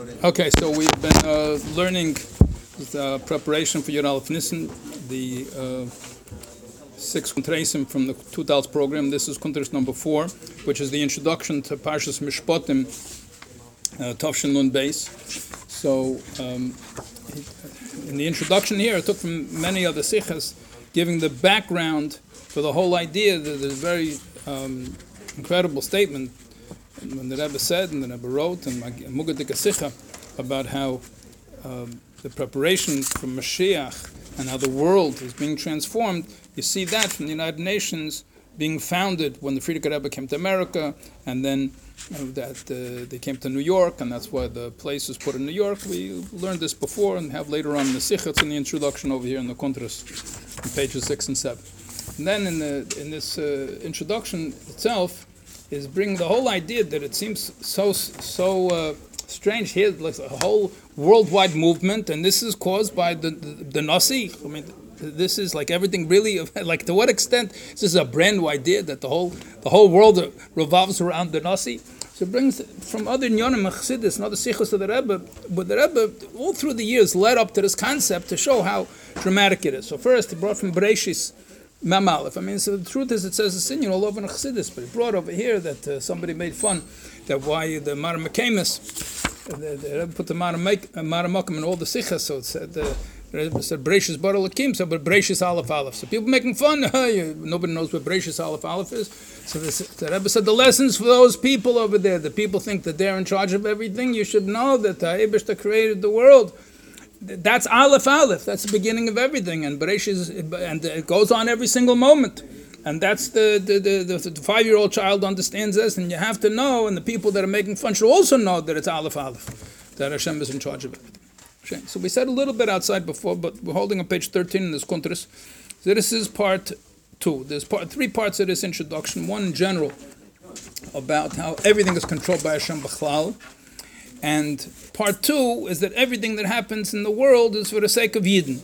Okay, so we've been uh, learning the preparation for Aleph Nissen, the uh, six Kuntresim from the Tutals program. This is Kuntres number four, which is the introduction to Parshas Mishpotim, uh, Tavshin Nun Beis. So, um, in the introduction here, I took from many other sikhs, giving the background for the whole idea that a very um, incredible statement when the Rebbe said and the Rebbe wrote and Mugadik Sikha about how um, the preparation for Mashiach and how the world is being transformed, you see that from the United Nations being founded when the Frierdiker Rebbe came to America, and then uh, that uh, they came to New York, and that's why the place was put in New York. We learned this before and have later on the Sichats in the introduction over here in the Kuntres, on pages six and seven. And then in, the, in this uh, introduction itself is bring the whole idea that it seems so so uh, strange here, like a whole worldwide movement, and this is caused by the the, the Nasi. I mean, this is like everything really like to what extent this is a brand new idea that the whole the whole world revolves around the Nasi. So it brings from other Nyonim and Chassidus and other Sichos of the Rebbe, but the Rebbe all through the years led up to this concept to show how dramatic it is. So first, he brought from Bereshis Mem Aleph. I mean, so the truth is, it says a sin all over Chassidus, but he brought over here that uh, somebody made fun that why the Maramakamis, the, the put the Maramakim in all the Sichas, so it said. Uh, it said Bereshis Bar Lakim, so but Bereshis Aleph Aleph. So people making fun. Nobody knows what Bereshis Aleph Aleph is. So this, the Rebbe said the lessons for those people over there. The people think that they're in charge of everything. You should know that the Eibishter created the world that's Aleph Aleph. That's the beginning of everything, and Bereshit and it goes on every single moment. And that's the the, the, the, the five year old child understands this, and you have to know, and the people that are making fun should also know that it's Aleph Aleph, that Hashem is in charge of everything. So we said a little bit outside before, but we're holding on page 13 in this Kuntris. So this is part two. There's part, three parts of this introduction. One in general about how everything is controlled by Hashem B'chlal and part two is that everything that happens in the world is for the sake of Yidden.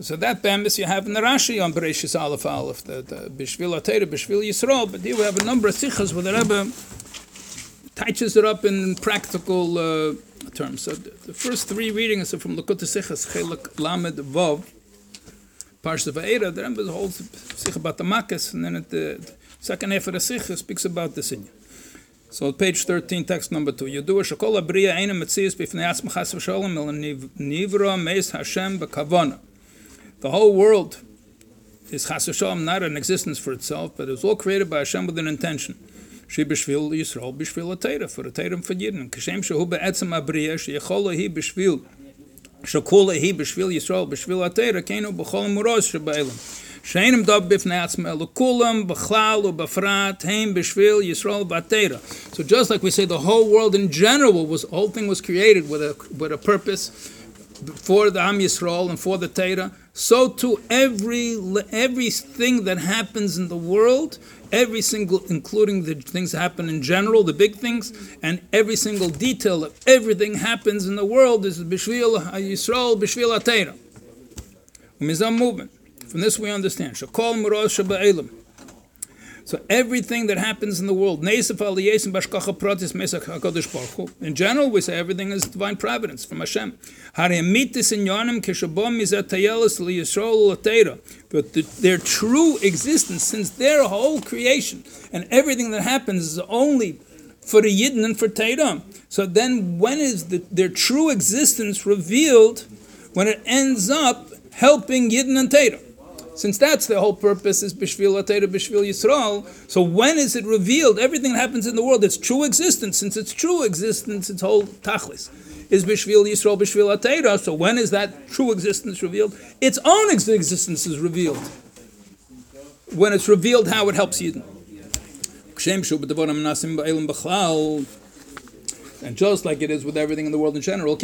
So that Bambis you have in the Rashi on Bereshis Aleph Aleph, the, the Bishvil Atera, Bishvil Yisrael, but here we have a number of sichas where the Rebbe touches it up in practical uh, terms. So the, the, first three readings are from Likkutei Sichas, Chelik Lamed Vav, Parsha Va'era, the Rebbe holds sich about the Makkes, and then at the, the second half of the Sichas speaks about the Sinya. So page 13, text number 2. Yudua shakol abriya eina metzias bifnei atzma chas v'sholem nivra meis Hashem b'kavona. The whole world is chas v'sholem, not an existence for itself, but it was all created by Hashem with an intention. She b'shvil Yisrael b'shvil a for a teira for Yidden. Kashem shehu be'etzem abriya, sheyechola hi b'shvil, shakula hi b'shvil Yisrael b'shvil a teira, kenu b'chol muros sheba'ilim. Bifnei atzmei lukulam b'chlal u'bafrat heim b'shvil Yisrael b'atera. So just like we say the whole world in general was, whole thing was created with a, with a purpose for the Am Yisrael and for the Torah, so too every everything that happens in the world, every single, including the things that happen in general, the big things, and every single detail of everything happens in the world is Bishvil Yisrael, Bishvil Atera. Mizam movement. From this we understand. Shakol Murosh. So everything that happens in the world, in general, we say everything is divine providence from Hashem. But the, their true existence, since their whole creation and everything that happens is only for the Yidden and for Torah. So then, when is the, their true existence revealed? When it ends up helping Yidden and Torah. Since that's the whole purpose is Bishvil Atera, Bishvil Yisrael, so when is it revealed? Everything that happens in the world, its true existence, since its true existence, its whole tachlis, is Bishvil Yisrael, Bishvil Atera, so when is that true existence revealed? Its own existence is revealed. When it's revealed how it helps Yidden. And just like it is with everything in the world in general,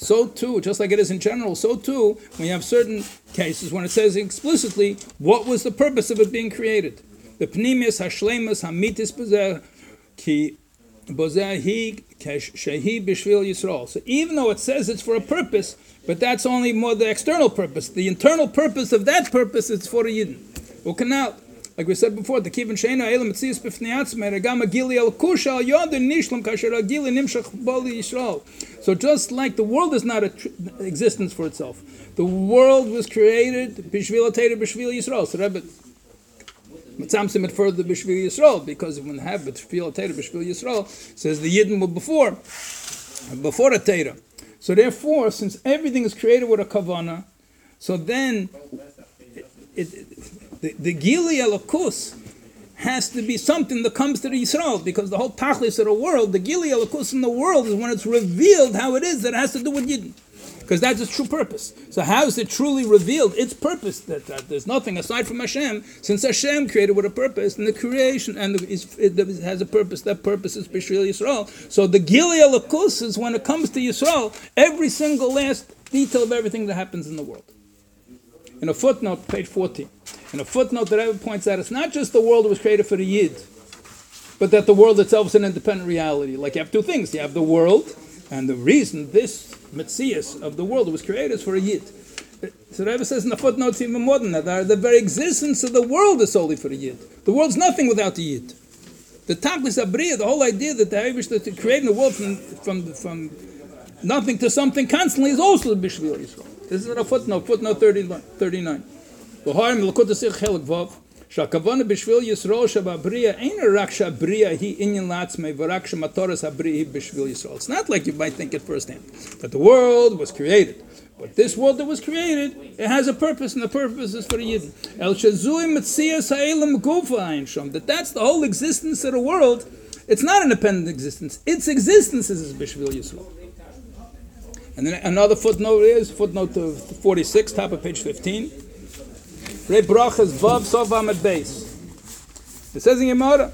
so too, just like it is in general, so too, you have certain cases when it says explicitly what was the purpose of it being created. The pnimius hashlemus hamitis b'zeh ki b'zeh hi shehi b'shvil yisrael. So even though it says it's for a purpose, but that's only more the external purpose. The internal purpose of that purpose is for a yidden. Ukanal. Like we said before, the kivin sheina elam mitzias b'fnei regam agili el kusha al yodin nishlam kasher agili nimshach bali yisrael. So just like the world is not an existence for itself, the world was created b'shvil atayra b'shvil yisrael. So Rebbe Mitzamsim it further b'shvil yisrael because when have b'shvil atayra b'shvil yisrael says the yidden were before before Torah. So therefore, since everything is created with a kavana, so then it, it, the, the Gili Elokus has to be something that comes to the Yisrael, because the whole tachlis of the world, the Gili Elokus in the world is when it's revealed how it is that it has to do with Yidden. Because that's its true purpose. So how is it truly revealed? Its purpose that, that there's nothing aside from Hashem, since Hashem created with a purpose, and the creation and the, is, it has a purpose. That purpose is Bishvil Yisrael. So the Gili Elokus is when it comes to Yisrael, every single last detail of everything that happens in the world in a footnote, page 14. In a footnote, the Rebbe points out it's not just the world that was created for the Yid, but that the world itself is an independent reality. Like you have two things you have the world, and the reason this Metzias of the world was created is for a Yid. So the Rebbe says in the footnotes even more than that, the very existence of the world is solely for the Yid. The world's nothing without the Yid. The Taklis Abriya, the whole idea that the that creating the world from, from, from nothing to something constantly is also the Bishvil Yisrael. This is a footnote, footnote 39. 39. V'horim l'kut asich chelik vav, שהכוונה בשביל ישרול שבבריאה אין רק שהבריאה היא עניין לעצמי ורק שמטורס הבריאה היא בשביל ישרול. It's not like you might think it firsthand, that the world was created. But this world that was created, it has a purpose, and the purpose is for the Yidden. El shazui metzias ha'elam gufa ein shom. That that's the whole existence of the world. It's not an independent existence. Its existence is Bishvil Yisrael. And then another footnote is footnote 46, top of page 15. Re brachas vav sovam at base. It says in Gemara.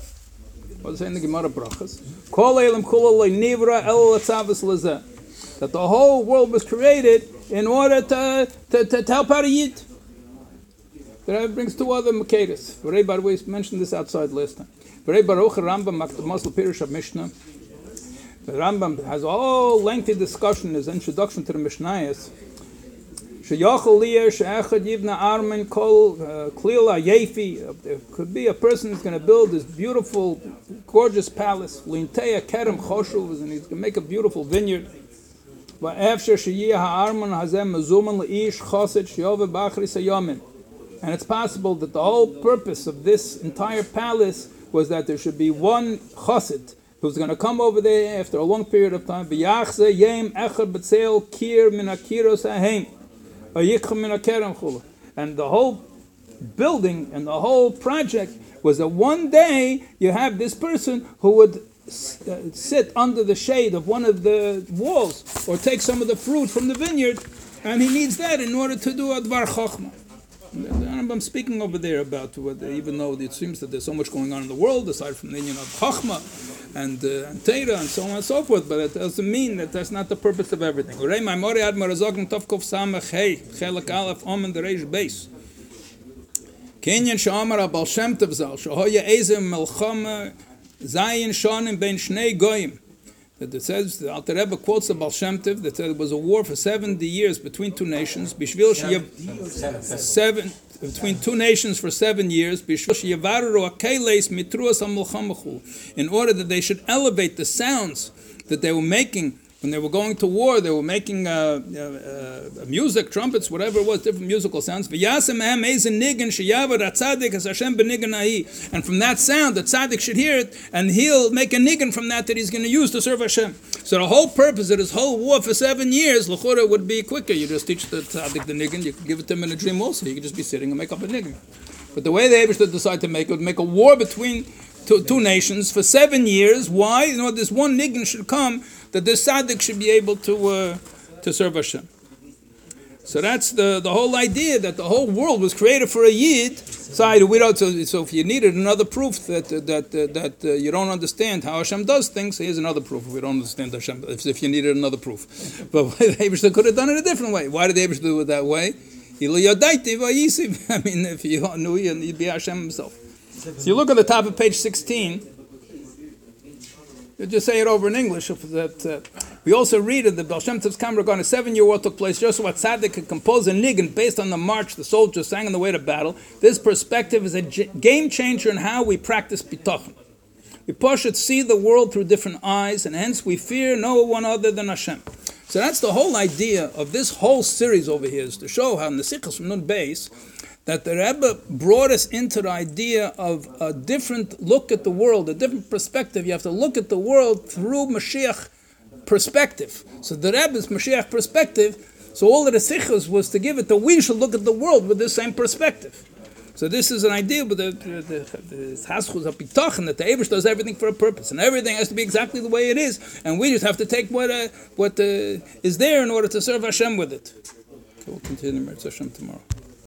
What does it say in the Gemara brachas? Kol elam kula nivra el lezeh. That the whole world was created in order to, to, to, to help out a yid. The Rebbe brings two other Makedas. The way, mentioned this outside last time. Ray Baruch Rambam Muslim Pirush of Mishnah. The Rambam has a whole lengthy discussion in his introduction to the Mishnayos. Uh, Yefi. There could be a person who's going to build this beautiful, gorgeous palace. Kerem and he's going to make a beautiful vineyard. And it's possible that the whole purpose of this entire palace was that there should be one choset who's going to come over there after a long period of time. And the whole building and the whole project was that one day you have this person who would uh, sit under the shade of one of the walls or take some of the fruit from the vineyard, and he needs that in order to do Advar I'm speaking over there about what, even though it seems that there's so much going on in the world aside from the union of Chachma and uh, and Teira and so on and so forth, but it doesn't mean that that's not the purpose of everything. Kenyan Shamar Abal Shem Zal Shahoya Melchama Zayin Shonim Ben Shnei Goyim. That it says the Alter Rebbe quotes the Baal Shem Tov that said it was a war for 70 years between two nations. Bishvil seven between two nations for seven years. Bishvil Sheyevaru Akeles Mitruas Hamulchamachu. In order that they should elevate the sounds that they were making when they were going to war, they were making uh, uh, uh, music, trumpets, whatever it was, different musical sounds. And from that sound, the tzaddik should hear it, and he'll make a niggin from that that he's going to use to serve Hashem. So the whole purpose of this whole war for seven years, l'chora, would be quicker. You just teach the tzaddik the niggin, you give it to him in a dream also. You could just be sitting and make up a niggin. But the way the Abishah decide to make it would make a war between two, two nations for seven years. Why? You know, this one niggin should come that the tzaddik should be able to uh, to serve Hashem. So that's the, the whole idea that the whole world was created for a yid. So we don't. So, so if you needed another proof that that uh, that uh, you don't understand how Hashem does things, here's another proof. If we don't understand Hashem, if, if you needed another proof, but Abraham could have done it a different way. Why did Abraham do it that way? I mean, if you knew, you'd be Hashem himself. So you look at the top of page 16. You just say it over in English. That We also read in the Baal Shem Tov's a seven-year war took place. Joshua Tzaddik had composed a niggin based on the march the soldiers sang on the way to battle. This perspective is a j- game changer in how we practice bitachon. We should see the world through different eyes, and hence we fear no one other than Hashem. So that's the whole idea of this whole series over here, is to show how the from Nun base that the Rebbe brought us into the idea of a different look at the world, a different perspective. You have to look at the world through Mashiach perspective. So the Rebbe's Mashiach perspective, so all of the Sikhs was to give it that we should look at the world with the same perspective. So this is an idea, but the Haschus of Bitachon, that the Abish does everything for a purpose, and everything has to be exactly the way it is, and we just have to take what uh, what uh, is there in order to serve Hashem with it. So we'll continue Mirz Hashem tomorrow.